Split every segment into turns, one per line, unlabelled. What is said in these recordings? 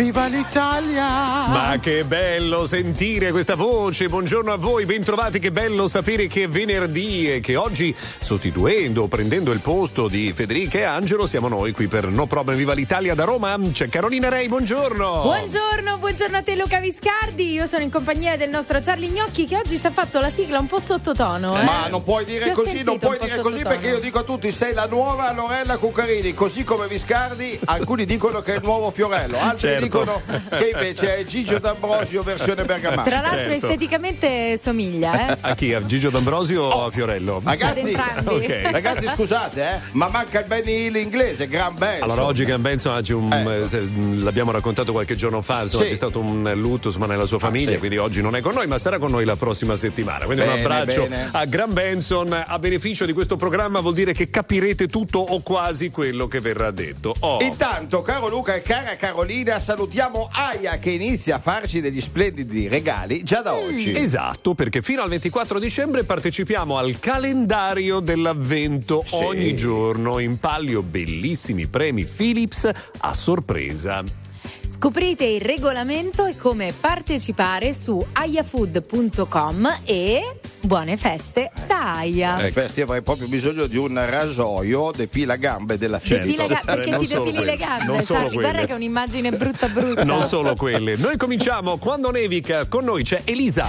Viva l'Italia!
Ma che bello sentire questa voce, buongiorno a voi, bentrovati, che bello sapere che è venerdì e che oggi, sostituendo, prendendo il posto di Federica e Angelo, siamo noi qui per No Problem Viva l'Italia da Roma. C'è Carolina Rei, buongiorno!
Buongiorno, buongiorno a te Luca Viscardi, io sono in compagnia del nostro Charlie Gnocchi che oggi ci ha fatto la sigla un po' sottotono. Eh?
Ma non puoi dire così, non puoi dire così perché io dico a tutti sei la nuova Lorella Cuccarini, così come Viscardi, alcuni dicono che è il nuovo Fiorello, altri
Certo.
dicono che invece è Gigio D'Ambrosio versione bergamasca.
Tra l'altro
certo.
esteticamente somiglia, eh?
A chi? A Gigio D'Ambrosio o a Fiorello?
Ragazzi,
Ad entrambi.
Ok.
ragazzi scusate, eh, ma manca il Benny Hill inglese, gran bello.
Allora oggi Gran Benson oggi un-
Ecco.
eh, se- l'abbiamo raccontato qualche giorno fa, insomma
Sì.
c'è stato un lutto insomma, nella sua famiglia,
sì.
quindi oggi non è con noi, ma sarà con noi la prossima settimana. Quindi un
Bene,
abbraccio
bene.
a Gran Benson a beneficio di questo programma vuol dire che capirete tutto o quasi quello che verrà detto. Oh.
Intanto, caro Luca e cara Carolina, salutiamo Aya che inizia a farci degli splendidi regali già da oggi.
Esatto, perché fino al 24 dicembre partecipiamo al calendario dell'avvento.
Sì.
Ogni giorno in palio bellissimi premi Philips a sorpresa.
Scoprite il regolamento e come partecipare su ayafood.com e buone feste da Aya.
In festi avrei proprio bisogno di un rasoio depila gambe della
Certo.
Depila ga- perché
Eh, non
ti depili le gambe,
non solo
Charlie. Guarda che è un'immagine brutta brutta.
Non solo quelle. Noi cominciamo quando nevica. Con noi c'è Elisa.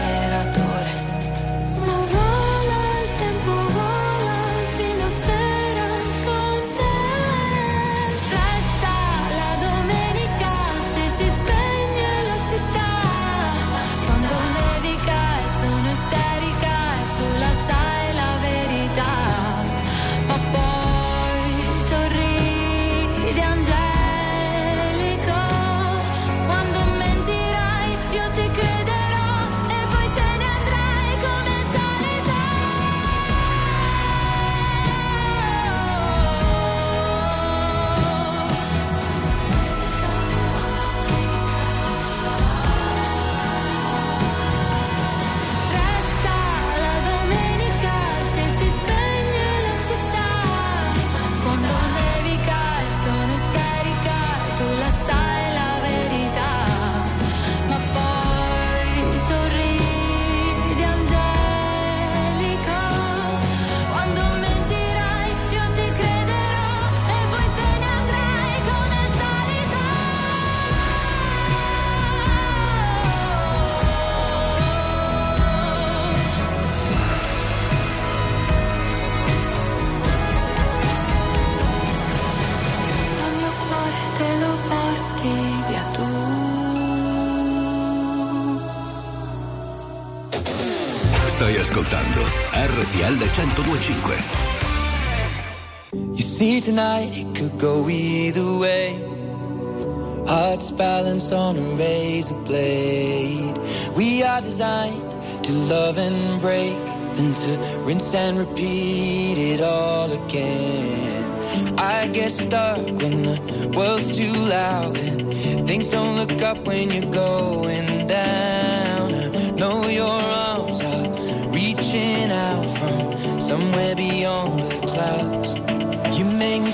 Ascoltando RTL 1025.
You see tonight it could go either way. Hearts balanced on a razor blade. We are designed to love and break, then to rinse and repeat it all again. I get stuck when the world's too loud and things don't look up when you're going down. I know your clouds. You make me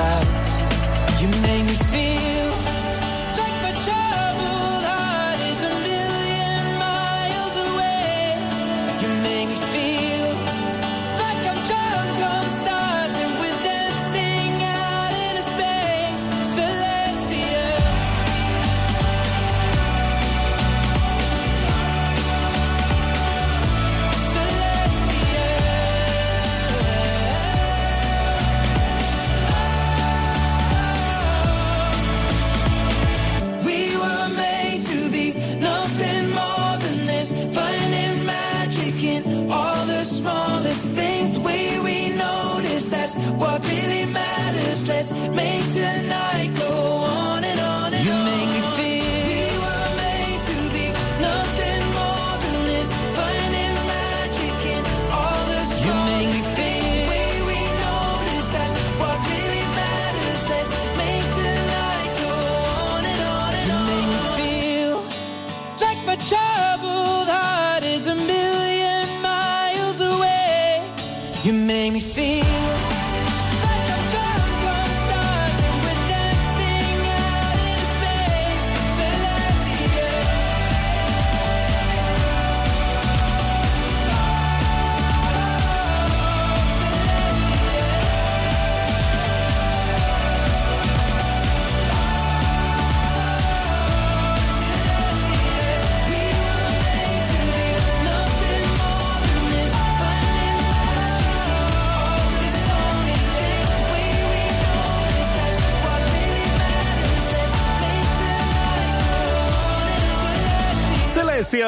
clouds. You make me feel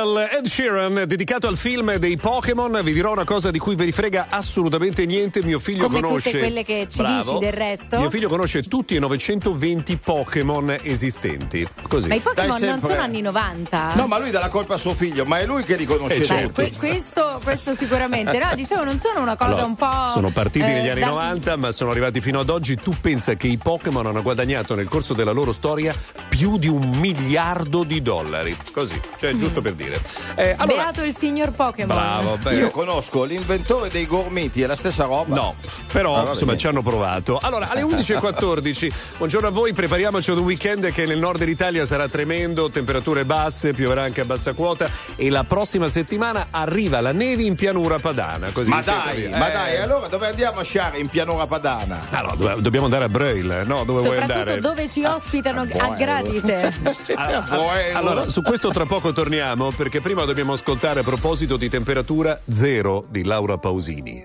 Celestial
Ed Sheeran dedicato al film dei Pokémon vi dirò una cosa di cui ve ne frega assolutamente niente mio figlio
Come
conosce
tutte quelle che ci
Bravo.
dici del resto.
mio figlio conosce tutti i 920 Pokémon esistenti così
Ma i Pokémon non sono anni 90.
No, ma lui dà la colpa a suo figlio, ma è lui che li conosce
Eh, certo.
tutti.
Que- questo, questo sicuramente. No, dicevo, non sono una cosa
Allora,
un po'.
sono partiti
eh,
negli anni
da-
90 ma sono arrivati fino ad oggi tu pensa che i Pokémon hanno guadagnato nel corso della loro storia più di un miliardo di dollari così cioè giusto per dire Eh, allora
Beato il signor Pokémon.
bravo beh.
Io conosco l'inventore dei gormiti, è la stessa roba.
No, però
Ah,
insomma ci hanno provato. Allora, alle 11.14, buongiorno a voi, prepariamoci ad un weekend che nel nord dell'Italia sarà tremendo, temperature basse, pioverà anche a bassa quota e la prossima settimana arriva la neve in pianura padana. Così
Ma dai, ma
Eh,
dai, allora dove andiamo a sciare? In pianura padana.
ah, no, do- dobbiamo andare a Breil, no? Dove vuoi
Soprattutto
andare?
dove ci ospitano a
buono.
gratis.
Buono.
Allora, su questo tra poco torniamo perché prima dobbiamo ascoltare a proposito di temperatura zero di Laura Pausini.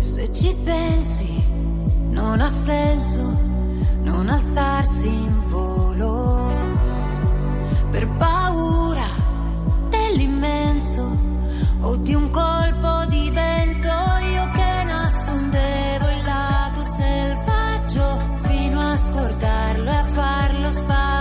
Se ci pensi, non ha senso non alzarsi in volo per paura dell'immenso o di un colpo di vento. Io che nascondevo il lato selvaggio fino a scordarlo e a farlo sparire.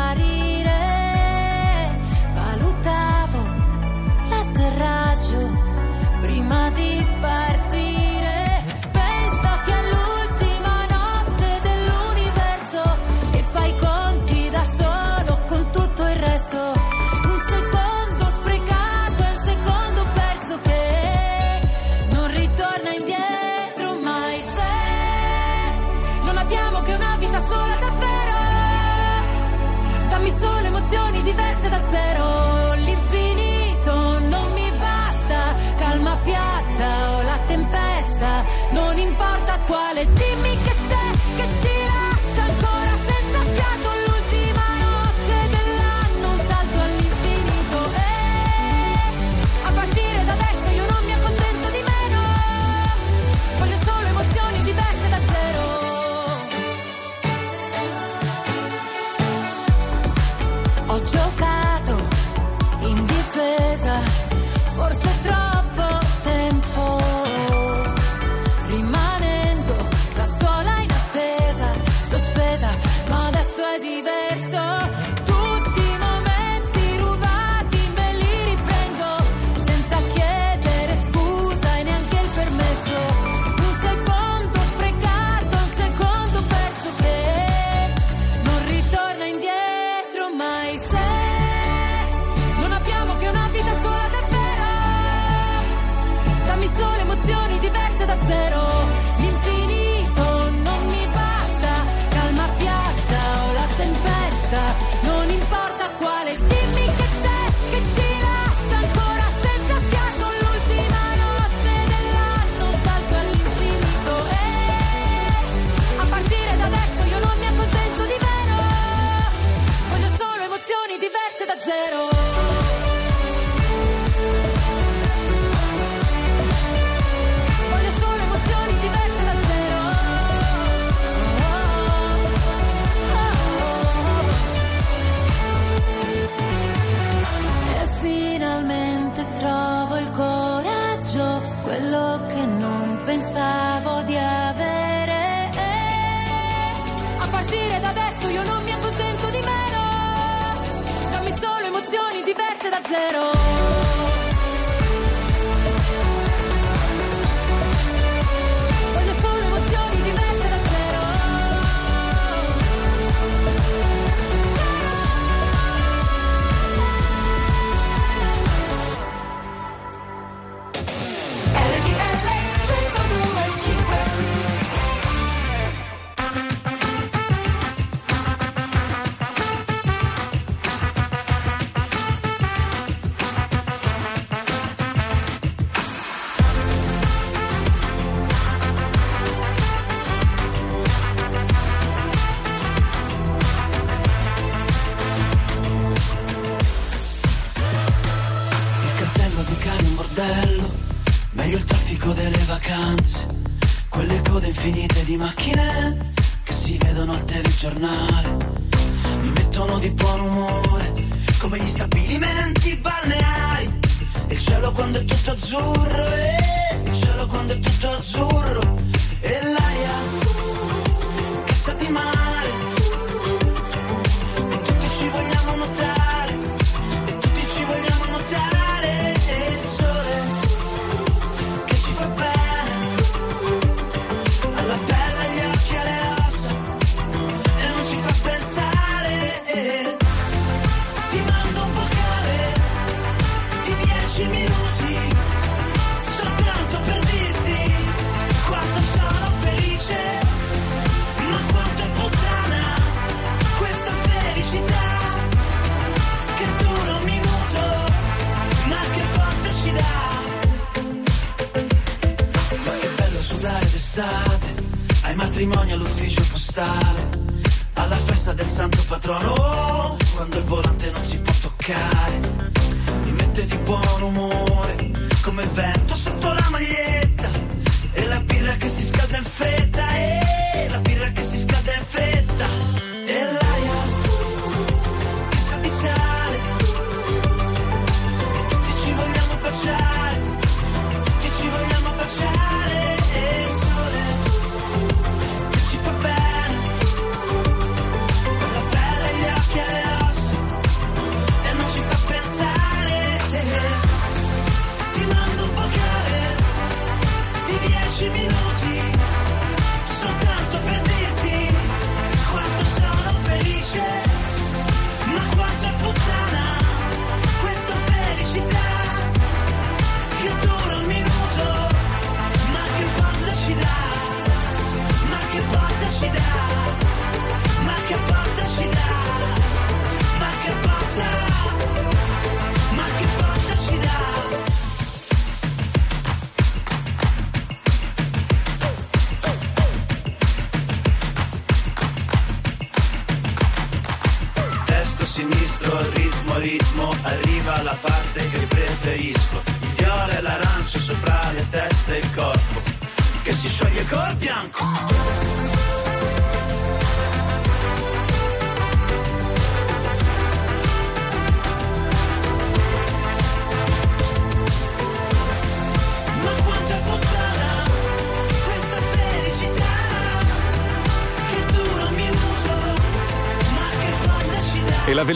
Zero.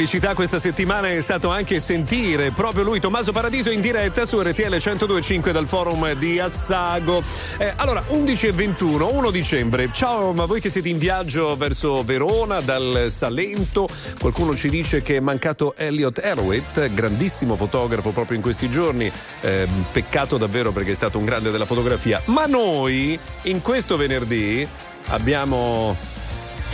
Felicità
questa
settimana è stato anche sentire proprio lui, Tommaso Paradiso, in diretta su RTL 1025 dal forum di Assago. Eh, allora, 11 e 21, 1 dicembre. Ciao, ma voi che siete in viaggio verso Verona, dal Salento, qualcuno ci dice che è mancato Elliot Elwitt, grandissimo fotografo proprio in questi giorni. Eh, peccato davvero perché è stato un grande della fotografia. Ma noi, in questo venerdì, abbiamo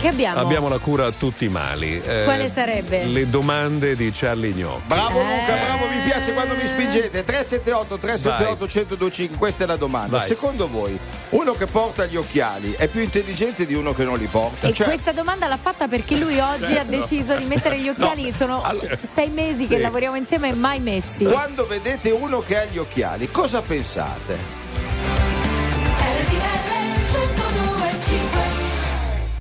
Che abbiamo?
Abbiamo la cura a tutti i mali. Eh,
Quale sarebbe?
Le domande di Charlie Gnocchi.
Bravo
Eh.
Luca, bravo, mi piace quando mi spingete. 378 378 1025, questa è la domanda.
Vai.
Secondo voi, uno che porta gli occhiali è più intelligente di uno che non li porta?
E
Cioè,
questa domanda l'ha fatta perché lui oggi ha deciso di mettere gli occhiali.
No.
Sono
Allora-
sei mesi che
Sì.
lavoriamo insieme e mai messi.
quando vedete uno che ha gli occhiali, cosa pensate?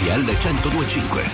RTL 1025.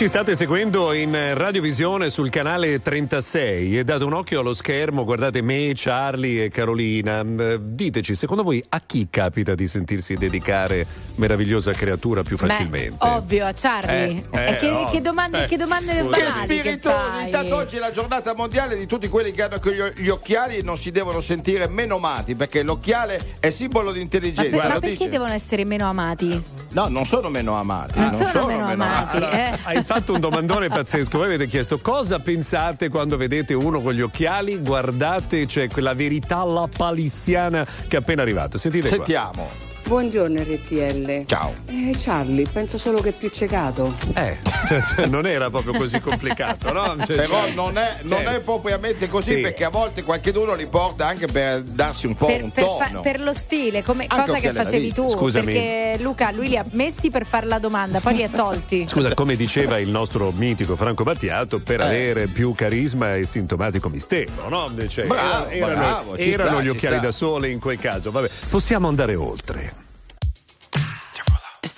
Ci state seguendo in radiovisione sul canale 36 e date un occhio allo schermo, guardate me, Charlie e Carolina, eh, diteci, secondo voi a chi capita di sentirsi dedicare meravigliosa creatura più facilmente.
Beh, ovvio, a Charlie.
Eh,
eh, che,
oh,
che, domande,
eh.
che domande
Scusa.
banali che
spiritosi. Intanto oggi è la giornata mondiale di tutti quelli che hanno gli occhiali e non si devono sentire meno amati perché l'occhiale è simbolo di intelligenza.
Ma, per, ma perché
dice?
devono essere meno amati?
No, non sono meno amati.
Non, non sono, sono, meno, meno amati.
amati.
Allora,
hai fatto un domandone pazzesco. Voi avete chiesto cosa pensate quando vedete uno con gli occhiali? Guardate, c'è cioè, quella verità lapalissiana che è appena arrivata. Sentite
Sentiamo. Qua.
Buongiorno RTL.
Ciao.
Eh, Charlie, penso solo che è più ciecato.
Eh. eh, non era proprio così complicato, no? Cioè,
Però
cioè,
non, è,
cioè, non,
è, propriamente così,
sì.
perché a volte qualcuno li porta anche per darsi un po'
per,
un
per fa, per lo stile, come, cosa che facevi tu.
Scusami.
Perché Luca, lui li ha messi per fare la domanda, poi li ha tolti.
Scusa, come diceva il nostro mitico Franco Battiato, per
eh.
avere più carisma e sintomatico mistero, no? Cioè,
bravo,
erano,
bravo,
erano
sta,
gli occhiali
sta.
da sole in quel caso. Vabbè, possiamo andare oltre.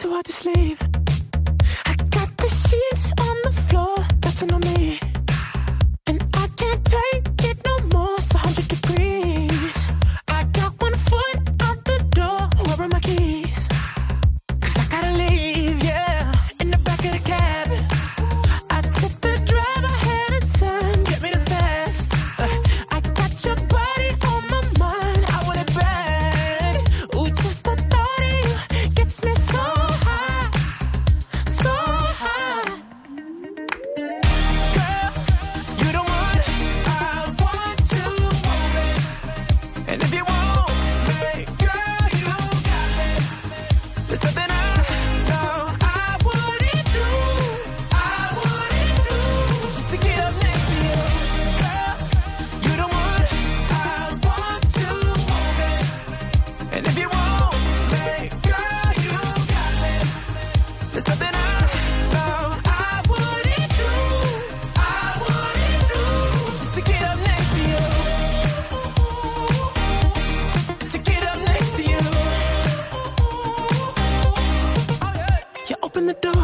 so hard to sleep. I got the sheets on the floor, nothing on me. open the door.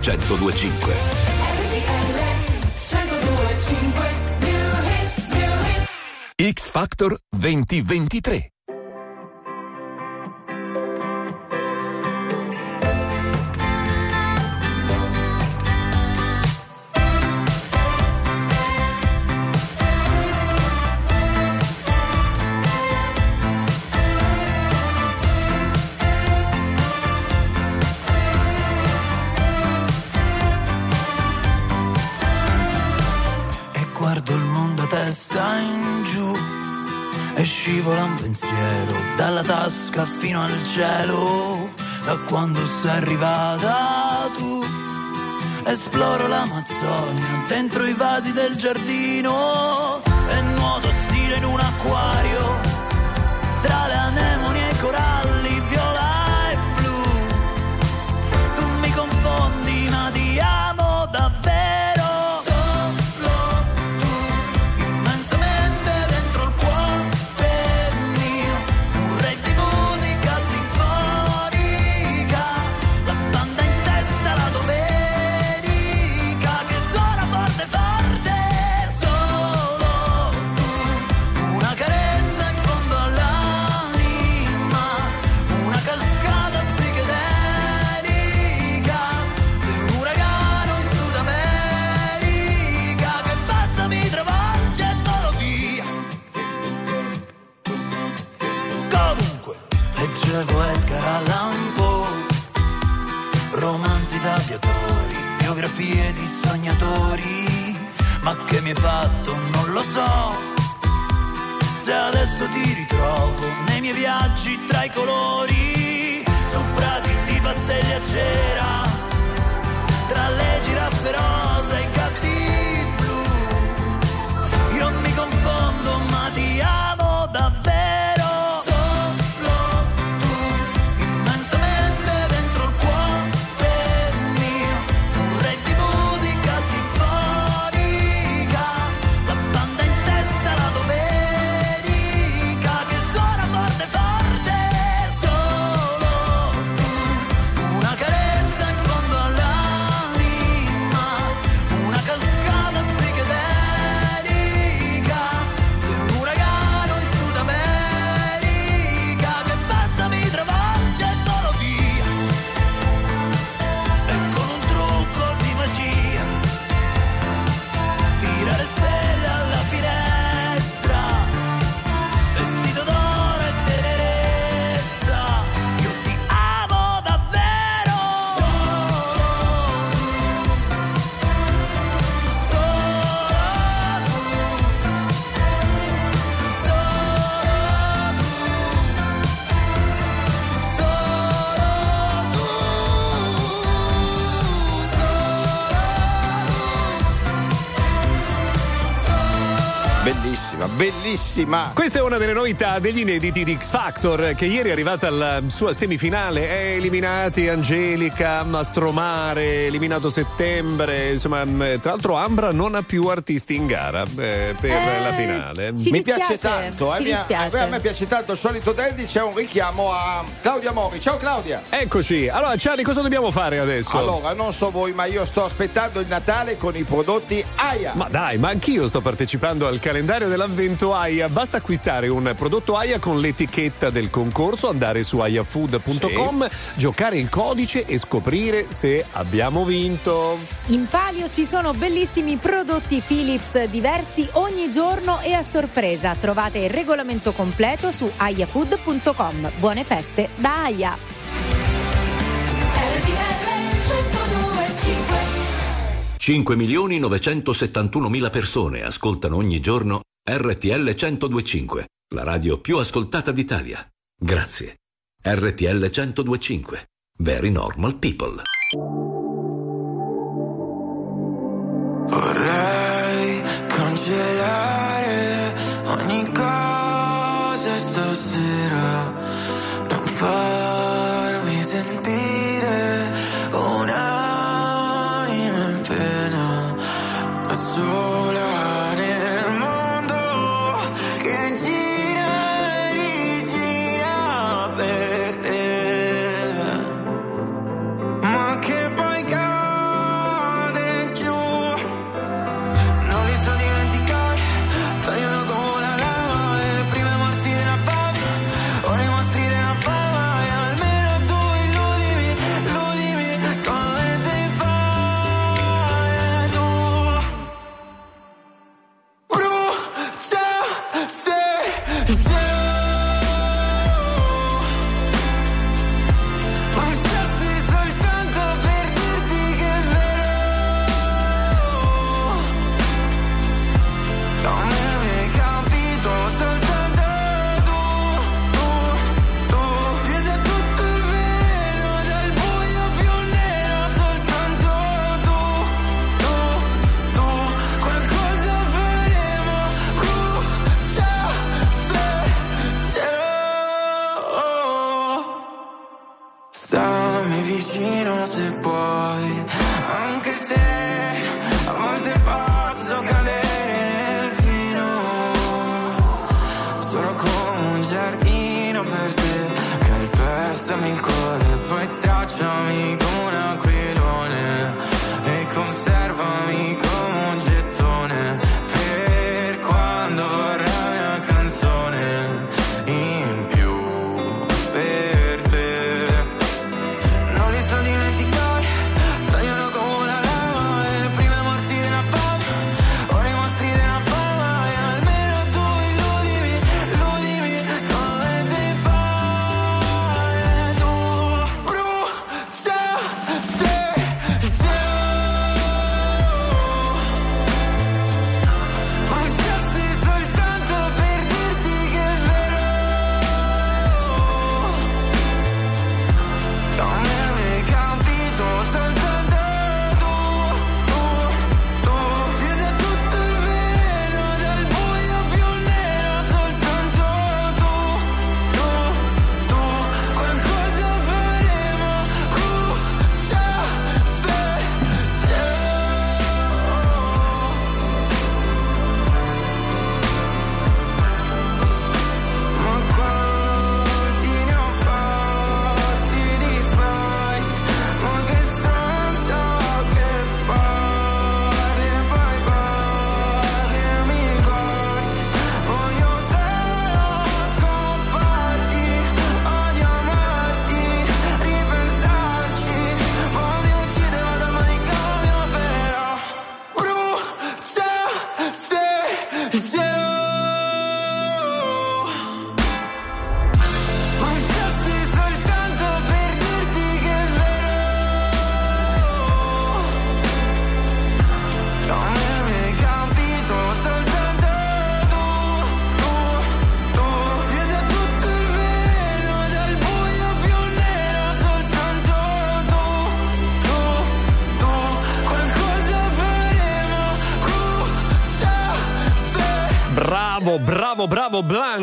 1025. X Factor 2023
e scivola un pensiero dalla tasca fino al cielo. Da quando sei arrivata tu, esploro l'Amazzonia dentro i vasi del giardino e nuoto stile in un acquario. Biografie di sognatori, ma che mi hai fatto non lo so. Se adesso ti ritrovo nei miei viaggi tra i colori, su prati di pastelli a cera, tra le giraffe rosa e i gatti blu. Io mi confondo ma ti amo
Bellissima, bellissima.
Questa è una delle novità degli inediti di X Factor che ieri è arrivata alla sua semifinale. È eliminati Angelica, Mastromare, eliminato Settembre. Insomma, mh, tra l'altro Ambra non ha più artisti in gara eh, per
Eh,
la finale.
ci
Mi
dispiace,
piace tanto, eh,
ci
mi ha-
dispiace.
a me piace tanto il solito Dandy, c'è un richiamo a Claudia Mori. Ciao Claudia!
Eccoci. Allora, Ciani, cosa dobbiamo fare adesso?
Allora, non so voi, ma io sto aspettando il Natale con i prodotti AIA.
Ma dai, ma anch'io sto partecipando al calendario dell'avvento AIA. Basta acquistare un prodotto AIA con l'etichetta del concorso, andare su aiafood.com, giocare il codice e scoprire se abbiamo vinto.
In palio ci sono bellissimi prodotti Philips diversi ogni giorno e a sorpresa. Trovate il regolamento completo su aiafood.com. Buone feste da Aia.
RTL
5 milioni 971 mila persone ascoltano ogni giorno RTL 1025, la radio più ascoltata d'Italia. Grazie. RTL 1025. Very normal people.
Vorrei cancellare ogni cosa stasera, non farmi
se puoi, anche se a volte posso cadere nel fino. Sono come un giardino per te, calpestami il cuore, poi stracciami come un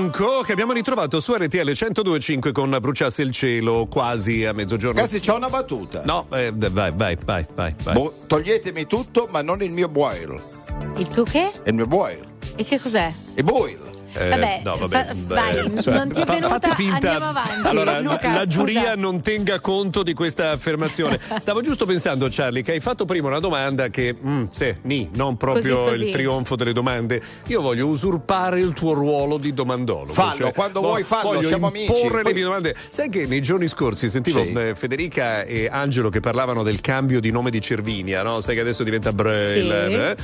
Blanco che abbiamo ritrovato su RTL 1025 con Bruciasse il cielo quasi a mezzogiorno.
Ragazzi, c'ho una battuta.
No, eh, vai, vai, vai, vai, vai.
Boh, toglietemi tutto, ma non il mio boil.
Il tu che?
Il mio boil.
E che cos'è?
E boil.
Eh,
Vabbè,
no, vabbè,
fa-
beh,
vai,
cioè,
non ti è
fa-
venuta,
finta-
andiamo avanti.
Allora,
Luca,
la
scusa.
giuria non tenga conto di questa affermazione. Stavo giusto pensando, Charlie, che hai fatto prima una domanda che, mm, sì, ni, non proprio
Così, così.
il trionfo delle domande. Io voglio usurpare il tuo ruolo di domandologo.
Fallo,
cioè,
quando
vo-
vuoi fallo,
voglio
siamo amici.
imporre le mie domande. Sai che nei giorni scorsi sentivo
Sì.
eh, Federica e Angelo che parlavano del cambio di nome di Cervinia, no? Sai che adesso diventa Braille.
Sì.
eh?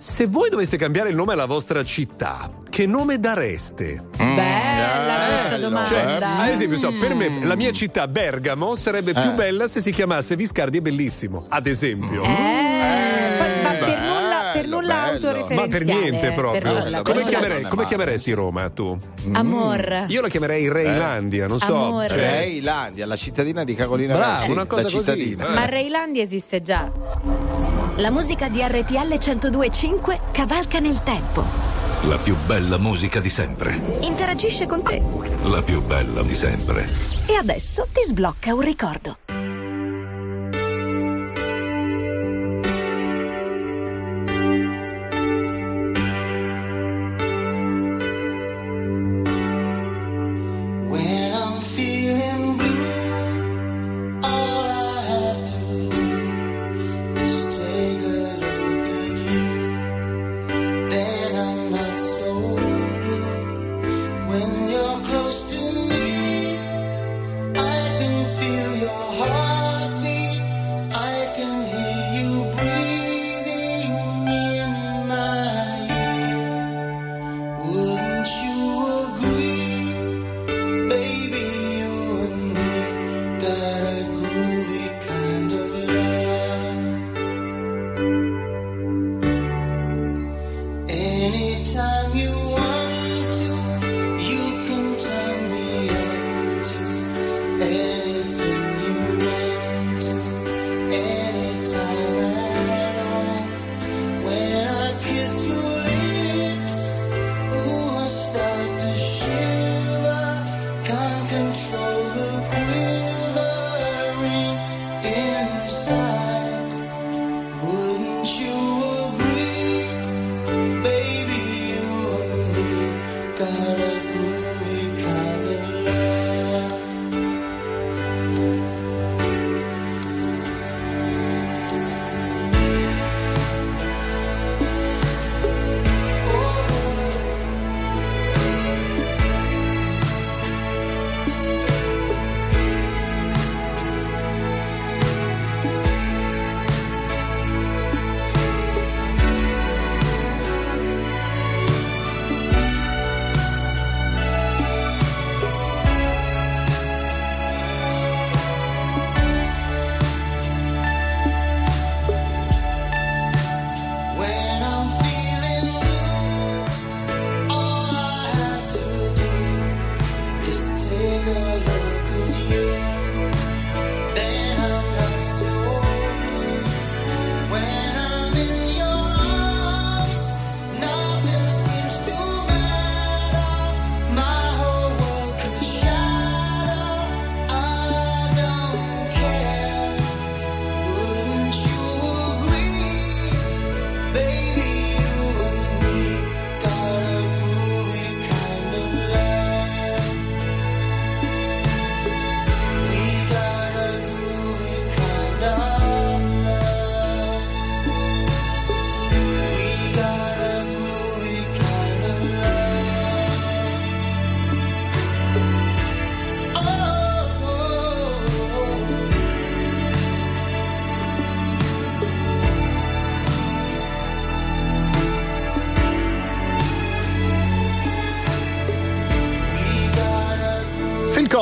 Se voi doveste cambiare il nome alla vostra città, che nome dareste?
Bella questa
bello,
domanda.
Cioè, ad esempio, so, per me la mia città Bergamo sarebbe più
Eh.
bella se si chiamasse Viscardi e Bellissimo, ad esempio.
Eh, per nulla,
bello,
autoreferenziale.
Ma per niente proprio.
per nulla,
come, chiamerei- come chiameresti Roma tu?
Amor.
Io la chiamerei Reilandia, non so.
Amore.
cioè-
Reilandia, la cittadina di Carolina
Bravo,
Rassi,
una cosa
la
così.
cittadina.
Eh.
Ma Reilandia esiste già.
La musica di RTL 1025 cavalca nel tempo.
La più bella musica di sempre.
Interagisce con te.
La più bella di sempre.
E adesso ti sblocca un ricordo.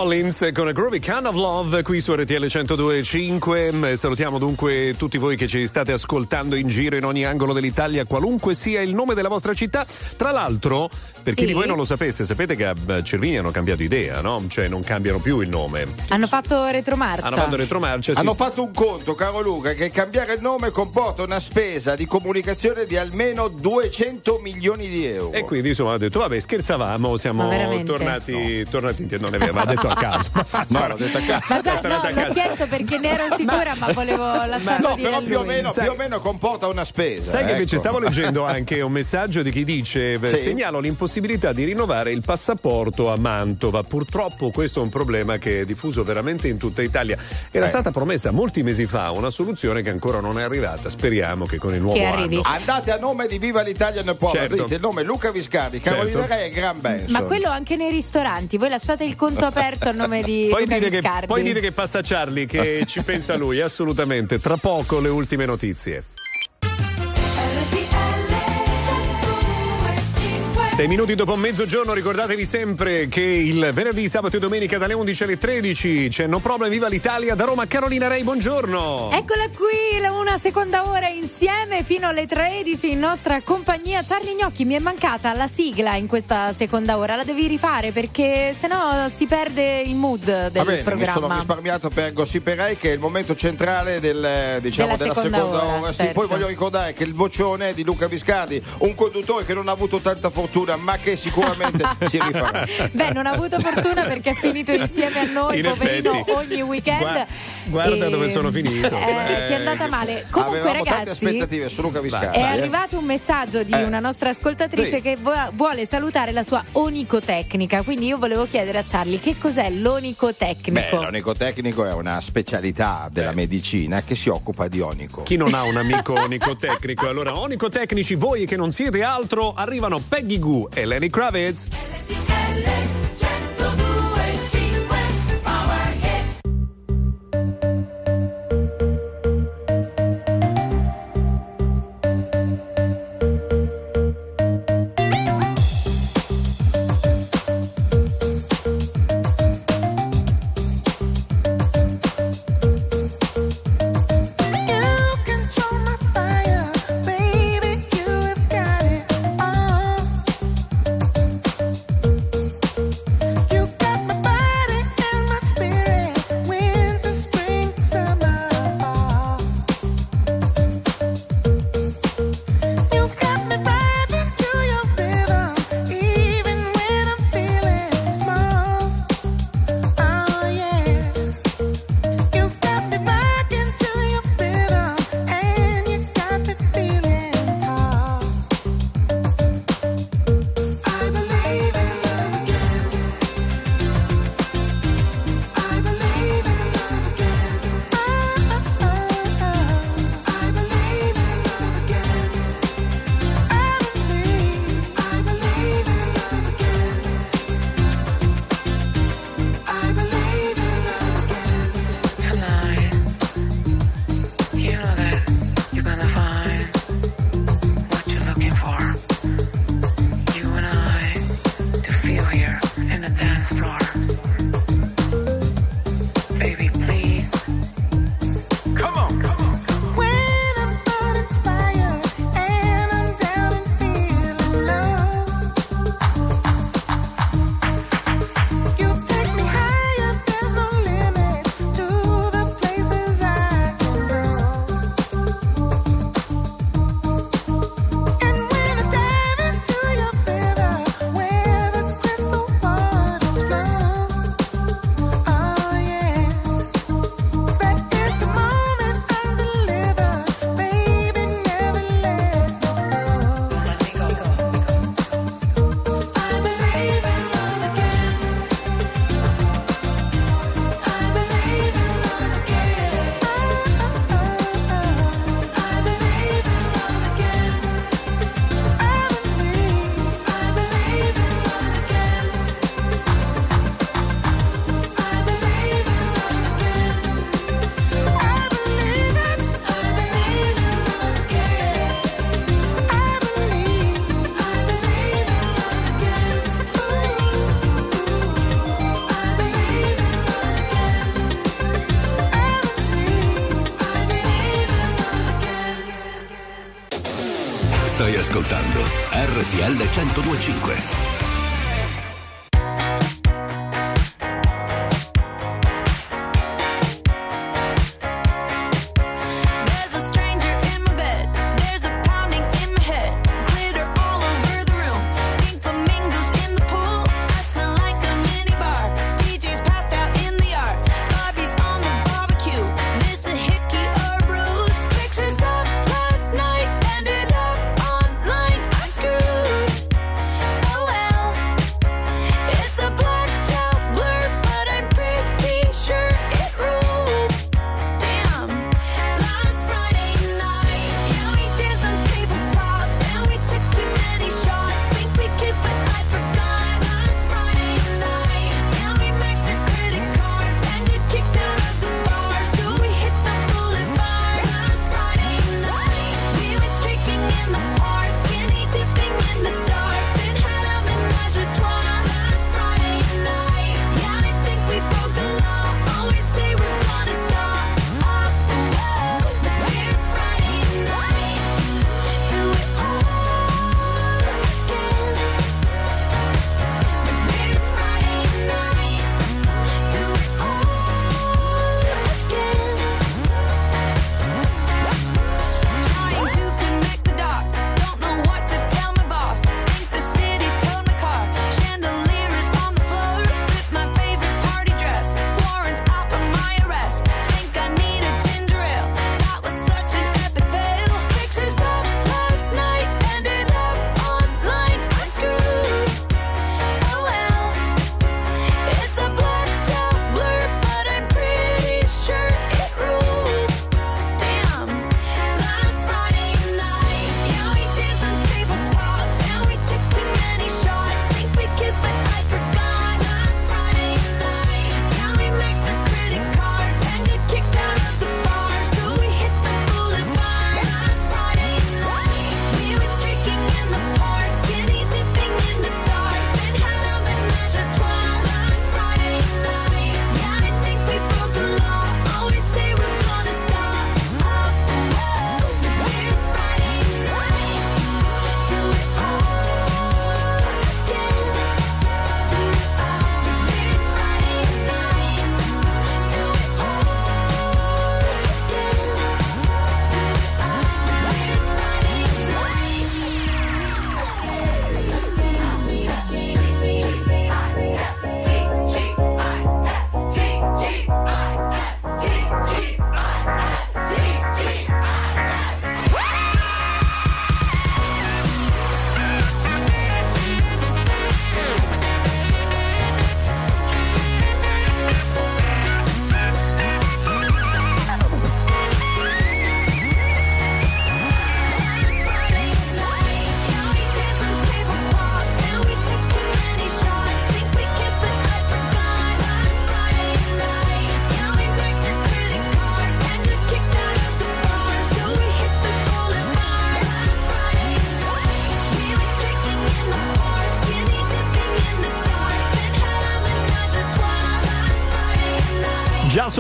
Collins con a Groovy Kind of Love qui su RTL 102.5. Salutiamo dunque tutti voi che ci state ascoltando in giro in ogni angolo dell'Italia, qualunque sia il nome della vostra città. Tra l'altro, per chi
Sì.
di voi non lo sapesse, sapete che a eh, Cervini hanno cambiato idea, no? Cioè non cambiano più il nome.
Hanno fatto retromarcia.
Hanno fatto retromarcia. sì.
Hanno fatto un conto, caro Luca, che cambiare il nome comporta una spesa di comunicazione di almeno 200 milioni di euro.
E quindi insomma ha detto vabbè scherzavamo, siamo
Ma veramente?
tornati, tornati in non è vero, l'ha detto caso.
No, l'ho detto a caso.
Ma guarda, no, l'ho
caso.
chiesto perché ne ero sicura, ma, volevo lasciarlo
No,
dire
però più o, meno, più o meno comporta una spesa.
Sai che invece
ecco.
stavo leggendo anche un messaggio di chi dice
Sì.
segnalo l'impossibilità di rinnovare il passaporto a Mantova. Purtroppo questo è un problema che è diffuso veramente in tutta Italia. Era
Eh.
stata promessa molti mesi fa una soluzione che ancora non è arrivata. Speriamo che con il nuovo
Che arrivi.
anno.
Andate a nome di Viva l'Italia nel Popolo,
Certo.
dite il nome Luca Viscardi, Carolina
Certo.
Re e Gran Benson.
Ma quello anche nei ristoranti, voi lasciate il conto aperto a nome di
Poi
Luca
dite, che, poi dite che passa Charlie, che ci pensa lui, assolutamente. Tra poco le ultime notizie. Sei minuti dopo mezzogiorno, ricordatevi sempre che il venerdì, sabato e domenica dalle 11 alle 13 c'è No Problem Viva l'Italia da Roma. Carolina Rei, buongiorno.
Eccola qui, la- una seconda ora insieme fino alle 13 in nostra compagnia. Charlie Gnocchi, mi è mancata la sigla in questa seconda ora, la devi rifare perché sennò si perde il mood del
Va bene, mi sono
programma.
risparmiato per Gossiperei che è il momento centrale del, diciamo,
Della
della,
seconda
seconda,
ora,
ora. Sì,
certo.
poi voglio ricordare che il vocione di Luca Viscardi, un conduttore che non ha avuto tanta fortuna ma che sicuramente si rifarà.
Beh, non ha avuto fortuna perché è finito insieme a noi,
In
poverino,
effetti.
ogni weekend.
Gua- guarda
E-
dove sono finito.
Eh, ti è
Eh,
andata male. Comunque,
Avevamo tante
ragazzi.
aspettative su Luca Viscardi.
È
eh.
arrivato un messaggio di
Eh.
una nostra ascoltatrice
Sì.
che vo- vuole salutare la sua onicotecnica. Quindi io volevo chiedere a Charlie che cos'è
Beh,
l'onicotecnico?
l'onicotecnico è una specialità della medicina che si occupa di onico.
Chi non ha un amico onicotecnico? Allora, onicotecnici, voi che non siete altro, arrivano Peggy Goo e Lenny Kravitz.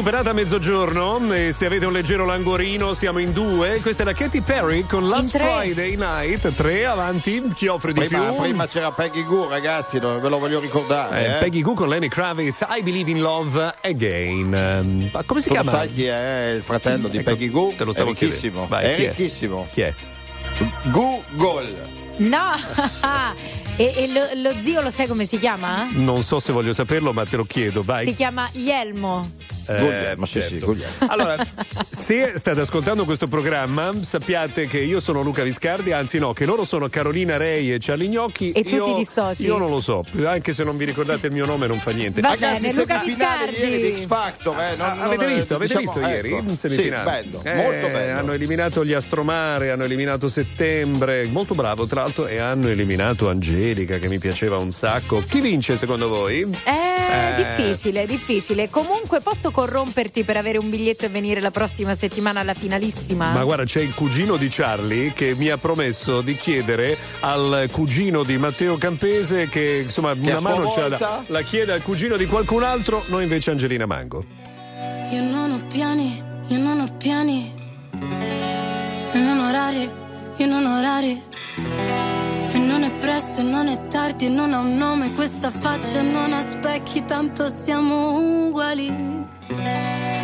Superata mezzogiorno e se avete un leggero languorino siamo in due. Questa è la Katy Perry con Last. Friday Night. Tre avanti. Chi offre di
Prima,
più?
prima c'era Peggy Goo, ragazzi, ve lo voglio ricordare.
Eh,
eh.
Peggy Goo con Lenny Kravitz, I Believe in Love Again. Ehm, ma come si
Tu lo
chiama?
sai chi è il fratello di
Ecco,
Peggy Goo?
te lo stavo
è ricchissimo.
chiedendo. Vai,
è
chi è?
ricchissimo.
Chi è?
Google.
No! e e lo, lo zio lo sai come si chiama?
Non so se voglio saperlo, ma te lo chiedo, vai.
Si chiama Ielmo.
Eh,
Guglielmo, sì, sì, Guglielmo.
Allora, se state ascoltando questo programma, sappiate che io sono Luca Viscardi, anzi no, che loro sono Carolina Rei e Charlie Gnocchi.
E
io,
ti dissoci?
Io non lo so, anche se non vi ricordate il mio nome non fa niente.
Va
Ragazzi,
bene, Luca Viscardi.
ieri di X Factor. Eh, non-
Ah,
non-
avete visto? Avete
diciamo,
visto ieri?
ecco.
in semifinale?
Sì, bello,
Eh,
molto bello.
Hanno eliminato gli Astromare, hanno eliminato Settembre, molto bravo tra l'altro, e hanno eliminato Angelica che mi piaceva un sacco. Chi vince secondo voi?
È
Eh.
difficile, difficile. Comunque posso corromperti per avere un biglietto e venire la prossima settimana alla finalissima?
Ma guarda, c'è il cugino di Charlie che mi ha promesso di chiedere al cugino di Matteo Campese che insomma
a
una mano ce la, dà. la chiede al cugino di qualcun altro, noi invece Angelina Mango.
Io non ho piani, io non ho piani. Io non ho orari, io non ho orari. E non è presto, e non è tardi, e non ha un nome questa faccia, e non ha specchi, tanto siamo uguali.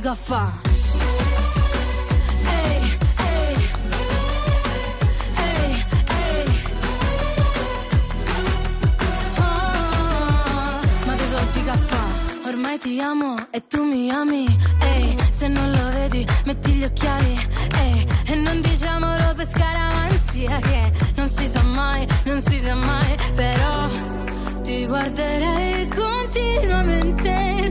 Ma che tu dico a fa'? Ehi, ehi, ehi, ehi. Ah, ma che di caffè? Ormai ti amo e tu mi ami. Ehi, se non lo vedi, metti gli occhiali. Ehi, e non diciamolo per scaramanzia che non si sa mai, non si sa mai. Però ti guarderei continuamente.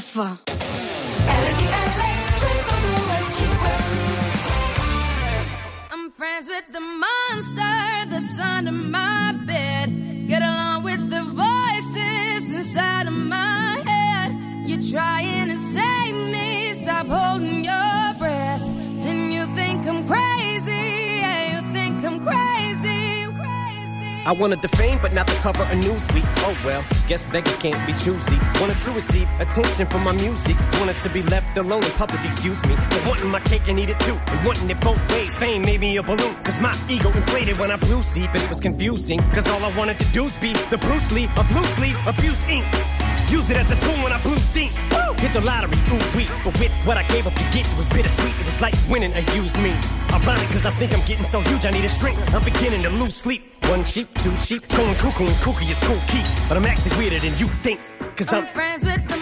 Ma che tu dica fa? I'm friends with the monster that's under my bed. Get along with the voices inside of my head. You're trying to save me, stop holding your breath. And you think I'm crazy, yeah, you think I'm crazy.
I wanted the fame, but not the cover of Newsweek. Oh well, guess beggars can't be choosy. Wanted to receive attention from my music. Wanted to be left alone in public, excuse me. But wanting my cake and eat it too. And wanting it both ways. Fame made me a balloon. Cause my ego inflated when I blew sleep. And it was confusing. Cause all I wanted to do was be the Bruce Lee of loose leaf, abused ink. Use it as a tool when I blew steam. Hit the lottery, ooh wee. But with what I gave up to get, it was bittersweet. It was like winning a used me. Ironic, cause I think I'm getting so huge, I need a shrink. I'm beginning to lose sleep. One sheep, two sheep, going cuckoo and kooky is cool key. But I'm actually weirder than you think. Cause I'm
I'm friends with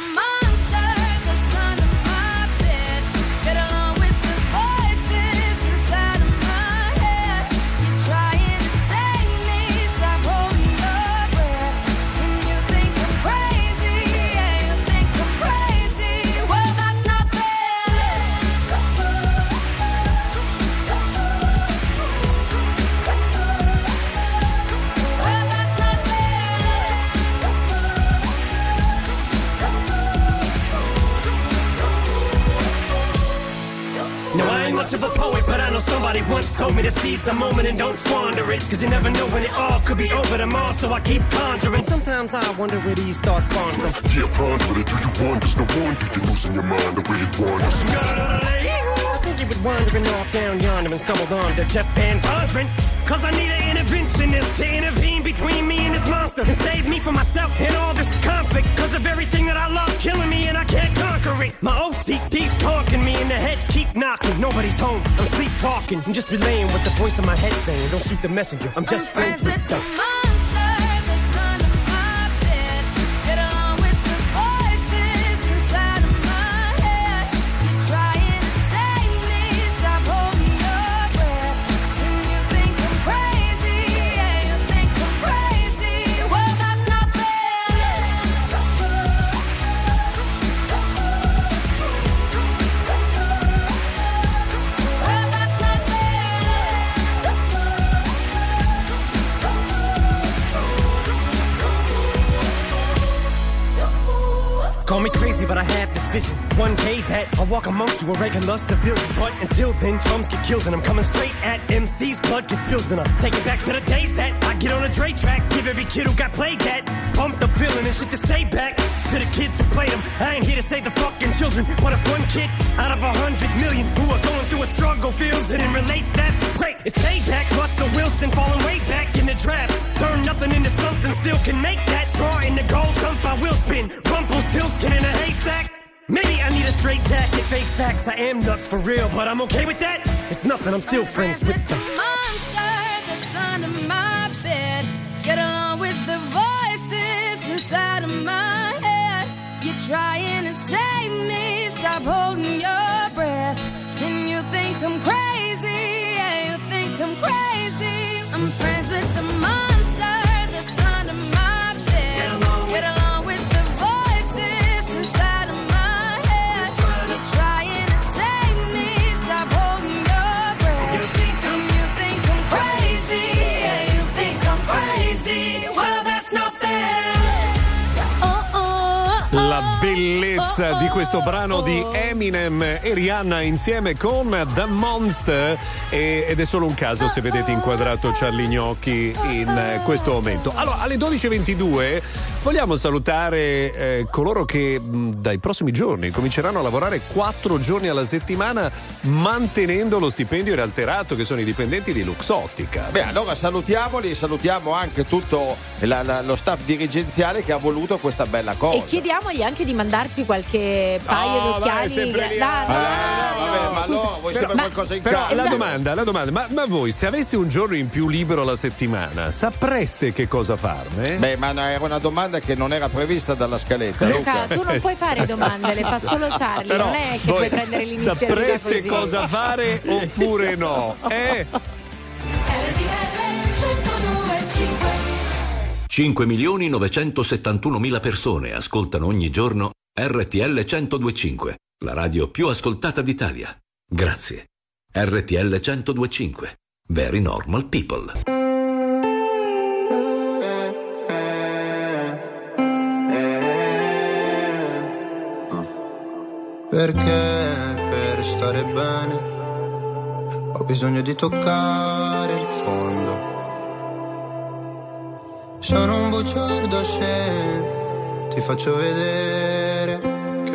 once told me to seize the moment and don't squander it. Cause you never know when it all could be over tomorrow, so I keep conjuring. Sometimes I wonder where these thoughts spawn from.
Yeah, ponder it. Do you wonder? No wonder you're losing your mind the way it wanders.
I think you was wandering off down yonder and stumbled on to Jeff Van Vondren. Cause I need an interventionist to intervene between me and this monster and save me from myself and all this conflict. Cause of everything that I love killing me and I can't conquer it. My knocking, nobody's home. I'm sleepwalking. I'm just relaying what the voice in my head saying. Don't shoot the messenger. I'm just I'm
friends, friends, with the crazy,
but I had this vision. One day that I'll walk amongst you, a regular civilian. But until then, drums get killed, and I'm coming straight at MC's blood gets spilled, and I'm taking back to the days that I get on a Dre track. Give every kid who got played that. Pump feeling and shit to say back to the kids who played them. I ain't here to save the fucking children, but if one kid out of a hundred million who are going through a struggle feels it and relates, that's great. It's payback. Russell Wilson falling way back in the draft. Turn nothing into something, still can make that straw in the gold jump. I will spin. Rumple still skin in a haystack. Maybe I need a straight jacket, face facts. I am nuts for real, but I'm okay with that. It's nothing, I'm still friends with the.
monster trying to save me. Stop holding your
di questo brano di Eminem e Rihanna insieme con The Monster e- ed è solo un caso se vedete inquadrato Charlie Gnocchi in questo momento. Allora, alle 12.22 vogliamo salutare eh, coloro che mh, dai prossimi giorni cominceranno a lavorare quattro giorni alla settimana mantenendo lo stipendio inalterato che sono i dipendenti di Luxottica.
Beh, allora salutiamoli e salutiamo anche tutto la- la- lo staff dirigenziale che ha voluto questa bella cosa.
E chiediamogli anche di mandarci qualche paio
Oh, lì.
Dai,
Eh, vabbè, ma allora vuoi sempre qualcosa in
però
casa?
la domanda, la domanda, ma, ma voi se aveste un giorno in più libero alla settimana, sapreste che cosa farne?
Beh, ma no, era una domanda che non era prevista dalla scaletta.
Luca, tu non puoi fare domande, le fa solo Charlie.
Però
non è che puoi prendere l'iniziativa
Sapreste
così.
cosa fare oppure no? Eh?
5 milioni 971 mila persone ascoltano ogni giorno RTL 1025, la radio più ascoltata d'Italia. Grazie. RTL 1025. Very normal people.
Perché per stare bene ho bisogno di toccare il fondo. Sono un bugiardo se ti faccio vedere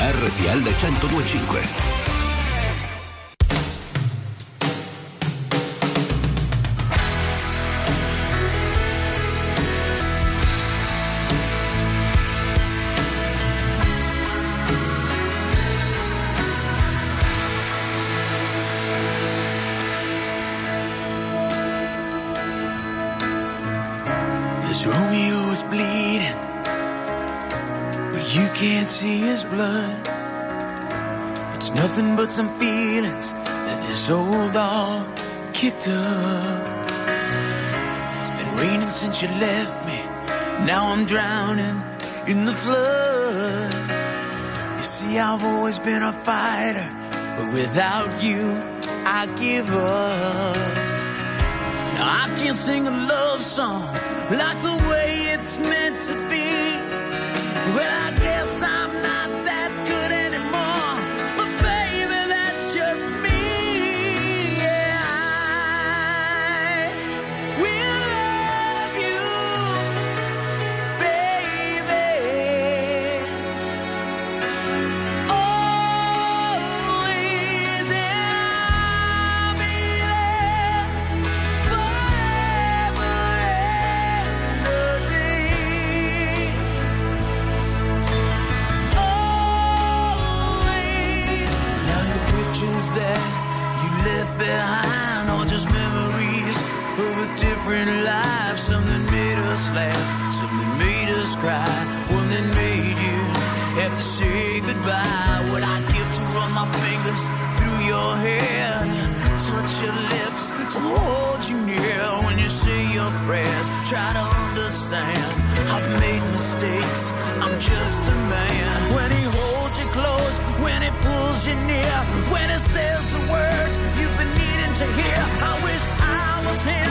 RTL 1025.
You left me. Now I'm drowning in the flood. You see, I've always been a fighter, but without you, I give up. Now I can't sing a love song like the way it's meant to be. Well, to hold you near when you say your prayers. Try to understand, I've made mistakes. I'm just a man. When he holds you close, when he pulls you near, when he says the words you've been needing to hear. I wish I was him.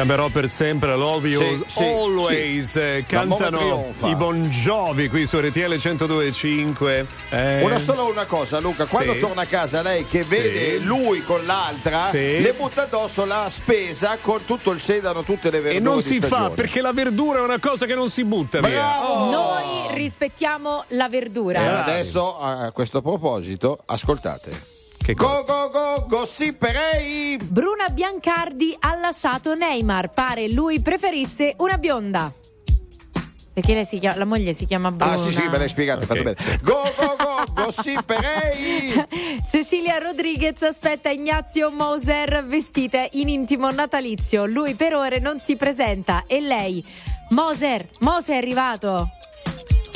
Ti amerò per sempre, love you
Sì, sì,
always.
sì.
Eh, Cantano i Bon Jovi qui su RTL 102.5. Eh,
Una sola una cosa, Luca, quando
Sì.
torna a casa lei che vede
Sì.
lui con l'altra,
Sì.
le butta addosso la spesa con tutto il sedano, tutte le verdure.
E non si fa perché la verdura è una cosa che non si butta via.
Bravo!
Oh.
Noi rispettiamo la
E
verdura.
adesso, a questo proposito, ascoltate.
Che
Go go go gossiperei!
Bruna Biancardi ha lasciato Neymar. Pare lui preferisse una bionda. Perché lei si chiama, la moglie si chiama Bruna.
Ah sì sì, me l'hai spiegato, fatto bene. Go go go gossiperei!
Cecilia Rodriguez aspetta Ignazio Moser vestite in intimo natalizio. Lui per ore non si presenta e lei. Moser, Moser è arrivato.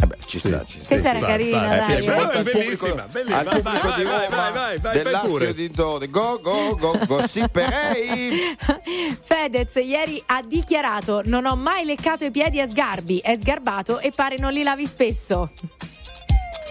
Eh beh, ci sta, ci sta.
Questa era carina,
Eh,
dai.
piace molto
È
al
bellissima,
pubblico,
bellissima.
al
Vai,
pubblico
vai,
di
vai,
Roma,
vai, vai, vai,
del Lazio
pure.
e dintorni. Go go go gossiperei!
Fedez ieri ha dichiarato: Non ho mai leccato i piedi a sgarbi. È sgarbato e pare non li lavi spesso.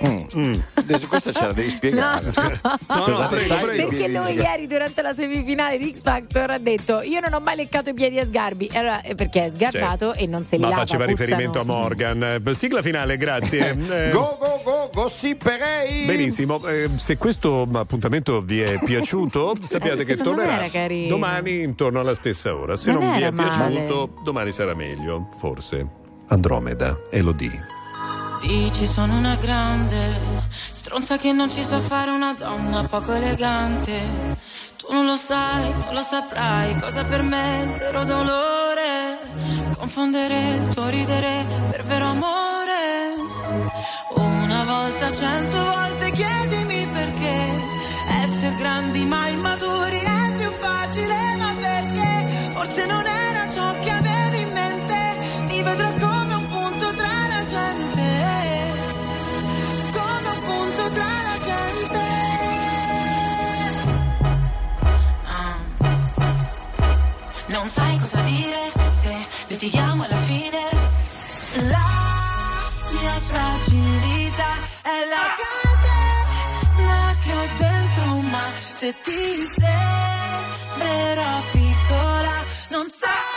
Mm. Adesso Questa ce la devi spiegare.
No.
No, no,
ne
prego, prego.
Perché lui
piedi?
ieri durante la semifinale di X Factor ha detto io non ho mai leccato i piedi a sgarbi E allora, eh, perché è sgarbato e non se li
Ma
lava
faceva
puzzano.
riferimento a Morgan. Eh, Sigla finale, grazie. Eh,
Go go go gossiperei!
Benissimo, eh, se questo appuntamento vi è piaciuto, sappiate che tornerà domani intorno alla stessa ora. Se
Non
non, vi è
male.
piaciuto, domani sarà meglio, forse. Andromeda, Elodie.
Dici sono una grande stronza che non ci sa fare una donna poco elegante. Tu non lo sai, non lo saprai cosa per me è il vero dolore. Confondere il tuo ridere per vero amore. Una volta, cento volte chiedimi perché essere grandi ma immaturi è più facile, ma perché forse non era ciò che avevi in mente. Ti vedrò litighiamo alla fine. La mia fragilità è la catena che ho dentro, ma se ti sembrerò piccola, non sarò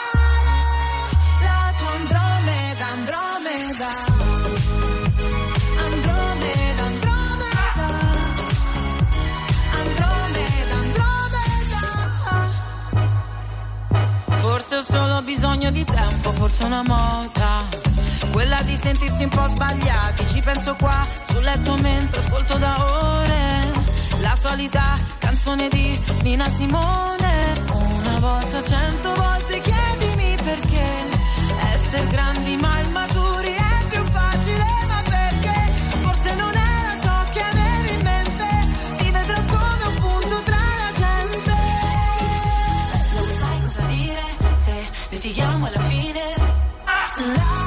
Forse ho solo bisogno di tempo, forse una moda. Quella di sentirsi un po' sbagliati. Ci penso qua sul letto mentre ascolto da ore. La solita canzone di Nina Simone. Una volta, cento volte chiedimi perché. Essere grandi ma litighiamo alla fine. La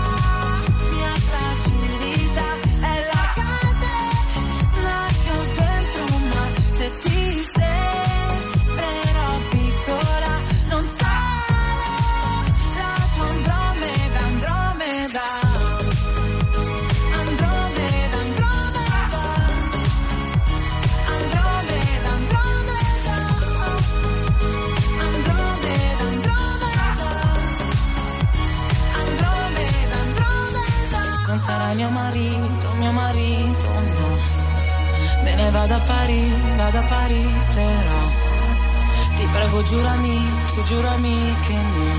vado a Parigi, però. Ti prego, giurami, tu giurami che non.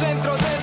barca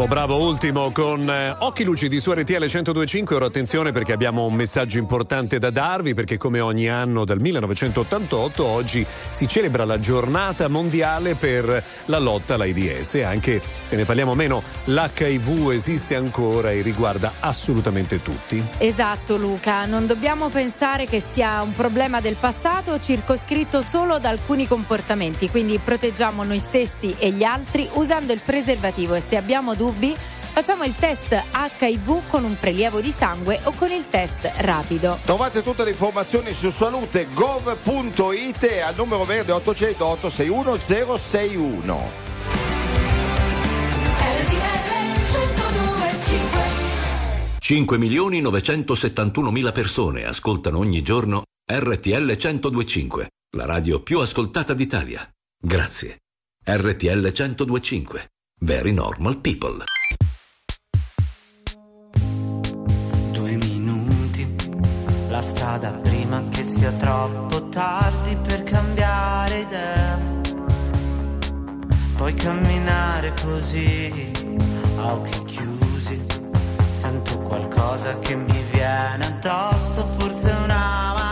Bravo, bravo, ultimo con eh, Occhi Lucidi su RTL 1025. Ora attenzione perché abbiamo un messaggio importante da darvi perché come ogni anno dal 1988 oggi si celebra la giornata mondiale per la lotta all'AIDS. Anche se ne parliamo meno, l'HIV esiste ancora e riguarda assolutamente tutti.
Esatto Luca, non dobbiamo pensare che sia un problema del passato circoscritto solo da alcuni comportamenti, quindi proteggiamo noi stessi e gli altri usando il preservativo e se abbiamo dubbi facciamo il test HIV con un prelievo di sangue o con il test rapido.
Trovate tutte le informazioni su salute.gov.it e al numero verde 800 861 061.
5 milioni 971 mila persone ascoltano ogni giorno RTL 1025, la radio più ascoltata d'Italia. Grazie. RTL 1025. Very normal people.
Due minuti, la strada prima che sia troppo tardi per cambiare idea. Puoi camminare così, a occhi chiusi. Sento qualcosa che mi viene addosso, forse una marea.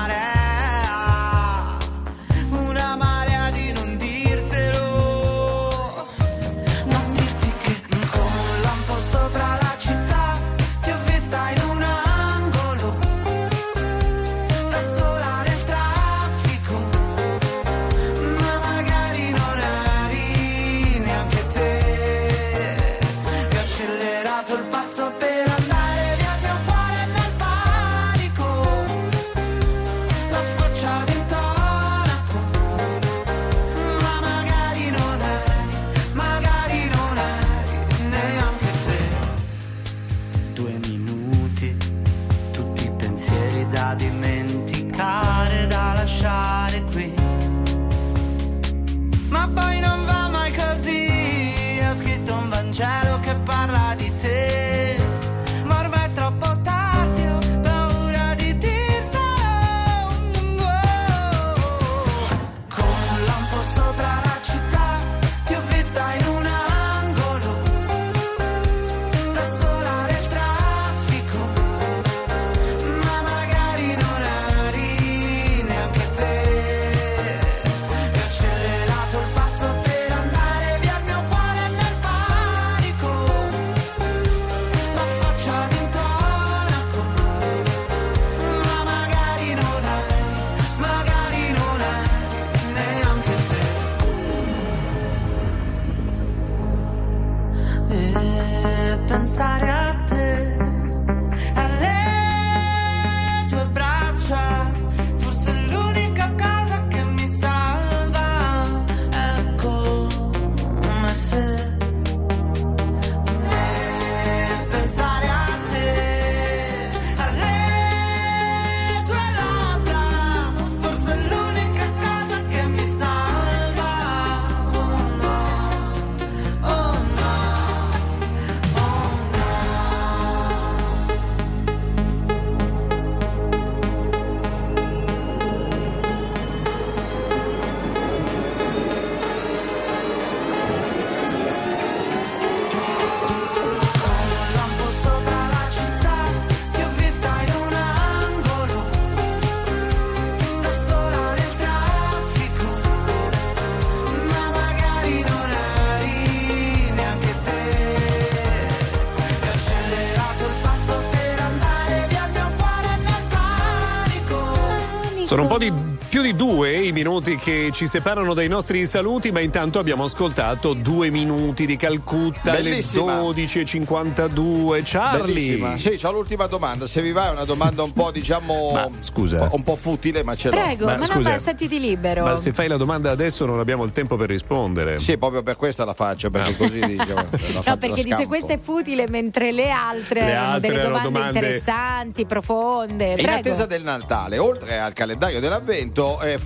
Più di due minuti che ci separano dai nostri saluti, ma intanto abbiamo ascoltato due minuti di Calcutta
Bellissima.
alle 12.52. Charlie.
Bellissima. Sì, c'ho l'ultima domanda. Se vi va è una domanda un po', diciamo.
Ma, scusa.
Un po' futile, ma ce l'ho.
Prego, ma, no,
scusa,
ma sentiti libero.
Ma se fai la domanda adesso non abbiamo il tempo per rispondere.
Sì, proprio per questo la faccio, perché così diciamo,
No, perché dice questa è futile, mentre le altre,
Le altre
delle domande,
domande-
interessanti, profonde.
E In
Prego.
attesa del Natale, oltre al calendario dell'avvento, eh,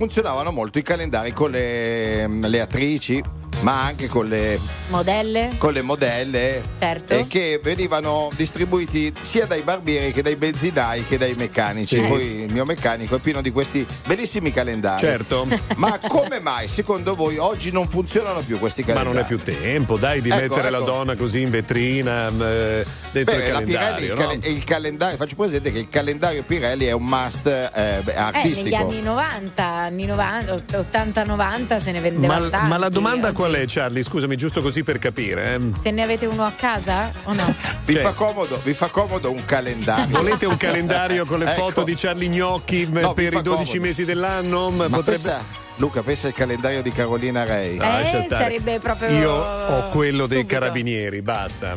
funzionavano molto i calendari con le, le attrici, ma anche con le,
Modelle?
con le modelle.
Certo.
eh, che venivano distribuiti sia dai barbieri che dai benzinai che dai meccanici.
Sì.
Poi il mio meccanico è pieno di questi bellissimi calendari.
Certo.
Ma come mai secondo voi oggi non funzionano più questi
Ma
calendari?
non è più tempo, dai, di
Ecco,
mettere la
ecco.
donna così in vetrina eh, dentro
Beh,
il
la Pirelli,
calendario.
il,
no?
cale- il calendario, faccio presente che il calendario Pirelli è un must eh, beh,
Eh,
artistico.
negli anni 90, anni 90, 80-90 se ne vendevano
Ma,
tanti.
ma la domanda
Oggi-
qual è, Charlie? Scusami, giusto così per capire. eh.
Se ne avete uno a casa o no?
Vi,
Cioè-
fa comodo, vi fa comodo un calendario?
Volete un calendario con le
Ecco.
foto di Charlie Gnocchi
No, vi
per i 12
comodo.
mesi dell'anno? Ma
Ma
potrebbe-
pensa, Luca, pensa al calendario di Carolina.
Lascia
Eh,
stare.
sarebbe proprio
Io ho quello dei
subito.
carabinieri, basta.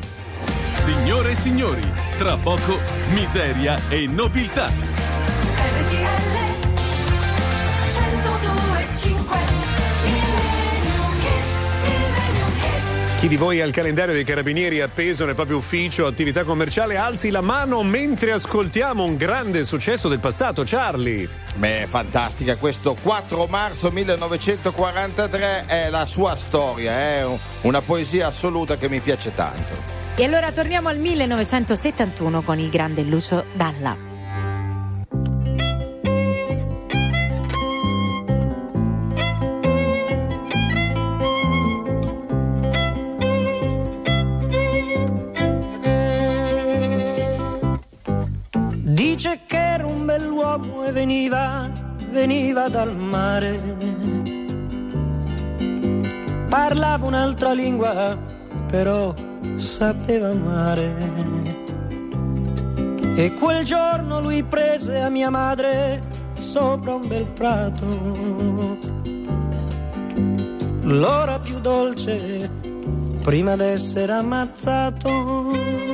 Signore e signori, tra poco miseria e nobiltà.
Chi di voi ha il calendario dei carabinieri appeso nel proprio ufficio, attività commerciale, alzi la mano mentre ascoltiamo un grande successo del passato, Charlie.
Beh, fantastica, questo 4 marzo 1943 è la sua storia, è un- una poesia assoluta che mi piace tanto.
E allora torniamo al 1971 con il grande Lucio Dalla.
Veniva, dal mare. Parlava un'altra lingua, però sapeva amare. E quel giorno lui prese a mia madre sopra un bel prato. L'ora più dolce prima d'essere ammazzato.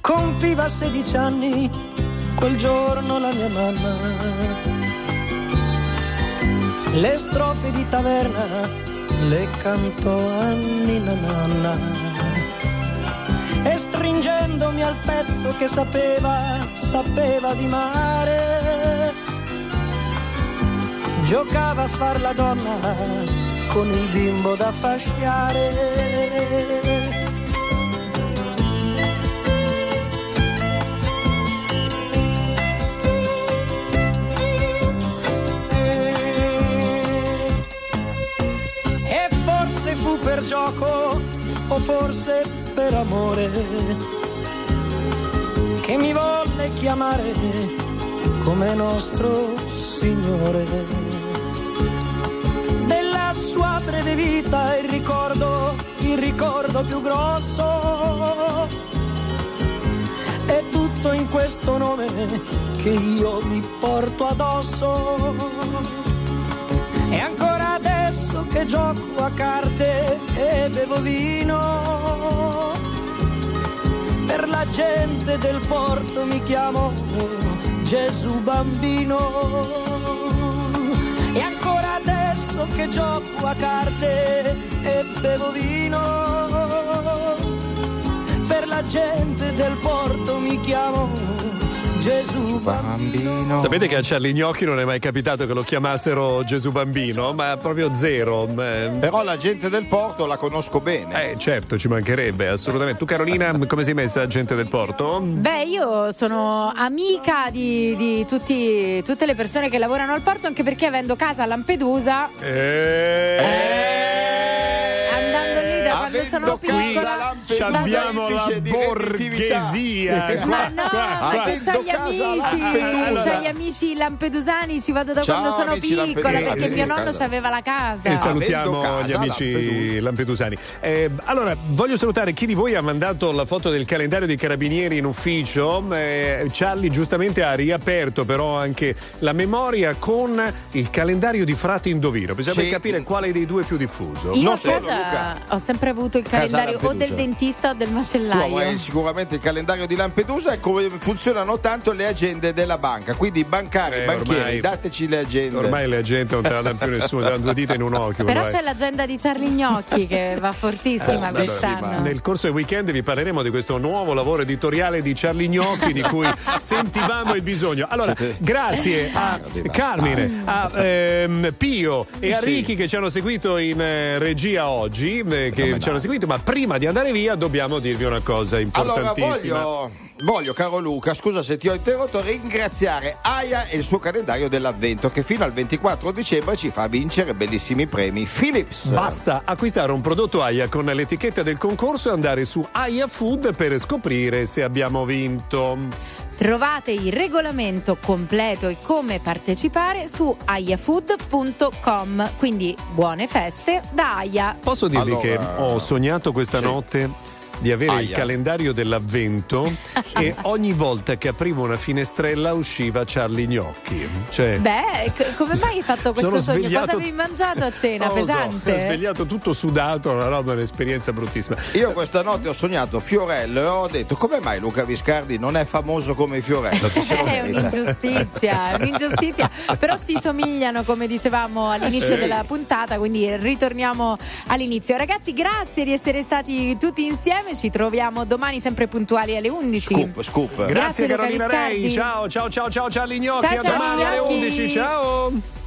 Compiva 16 anni quel giorno la mia mamma. Le strofe di taverna le cantò a Nina Nanna. E stringendomi al petto che sapeva, sapeva di mare, giocava a far la donna con il bimbo da fasciare. E forse fu per gioco o forse per amore che mi volle chiamare come nostro Signore. Breve vita il ricordo, il ricordo più grosso è tutto in questo nome che io mi porto addosso. E ancora adesso che gioco a carte e bevo vino, per la gente del porto mi chiamo Gesù bambino. Che gioco a carte e bevo vino, per la gente del porto mi chiamo Gesù bambino.
Sapete che a Charlie Gnocchi non è mai capitato che lo chiamassero Gesù Bambino, ma proprio zero. Eh,
Però la gente del porto la conosco bene.
Eh, certo, ci mancherebbe, assolutamente. Tu, Carolina, come sei messa, gente del porto?
Beh, io sono amica di, di tutti- tutte le persone che lavorano al porto, anche perché avendo casa a Lampedusa, lì da quando sono piccola.
Ci abbiamo la borghesia. Qua,
Ma no,
qua,
c'ho gli amici, c'ho gli amici lampedusani, ci vado da
Ciao,
quando sono piccola perché mio nonno aveva la casa.
E salutiamo gli amici lampedusani. Eh, allora, voglio salutare chi di voi ha mandato la foto del calendario dei carabinieri in ufficio. Eh, Charlie giustamente ha riaperto però anche la memoria con il calendario di Frati Indovino. Bisogna
Sì.
capire quale dei due è più diffuso.
Io
Luca.
ho sempre avuto il
Casa
calendario o del dentista o del macellaio.
avrai sicuramente il calendario di Lampedusa e come funzionano tanto le agende della banca. Quindi bancari,
Eh,
banchieri,
ormai-
dateci le agende.
Ormai la gente non te la dà più nessuno, ti danno due dita in un occhio.
Però
ormai.
c'è l'agenda di Charlie Gnocchi che va fortissima
Allora,
quest'anno.
Nel corso del weekend vi parleremo di questo nuovo lavoro editoriale di Charlie Gnocchi di cui sentivamo il bisogno. Allora, grazie a Carmine, a ehm, Pio e a
Sì.
Ricky che ci hanno seguito in eh, regia oggi, eh, che ci hanno seguito, ma prima di andare via dobbiamo dirvi una cosa
Allora
importantissima.
voglio, voglio, caro Luca, scusa se ti ho interrotto, ringraziare Aya e il suo calendario dell'avvento che fino al 24 dicembre ci fa vincere bellissimi premi Philips.
Basta acquistare un prodotto AIA con l'etichetta del concorso e andare su AIA Food per scoprire se abbiamo vinto.
Trovate il regolamento completo e come partecipare su ayafood.com. Quindi buone feste da Aya.
Posso dirvi
Allora-
che ho sognato questa
Sì.
notte di avere il
Aia.
calendario dell'avvento e ogni volta che aprivo una finestrella usciva Charlie Gnocchi. Cioè,
Beh, c- come mai hai fatto questo sogno?
svegliato-
Cosa avevi mangiato a cena?
lo so,
pesante?
ho svegliato tutto sudato, una roba, un'esperienza bruttissima.
Io questa notte ho sognato Fiorello e ho detto come mai Luca Viscardi non è famoso come Fiorello?
È un'ingiustizia, un'ingiustizia. Però si somigliano, come dicevamo all'inizio
Sì.
della puntata, quindi ritorniamo all'inizio. Ragazzi, grazie di essere stati tutti insieme. Ci troviamo domani sempre puntuali alle 11.
Scoop, scoop.
Grazie,
Luca
Carolina. Rei, ciao ciao ciao ciao ciao Charlie Gnocchi,
Ciao,
a
ciao,
domani alle
Gnocchi.
11, ciao!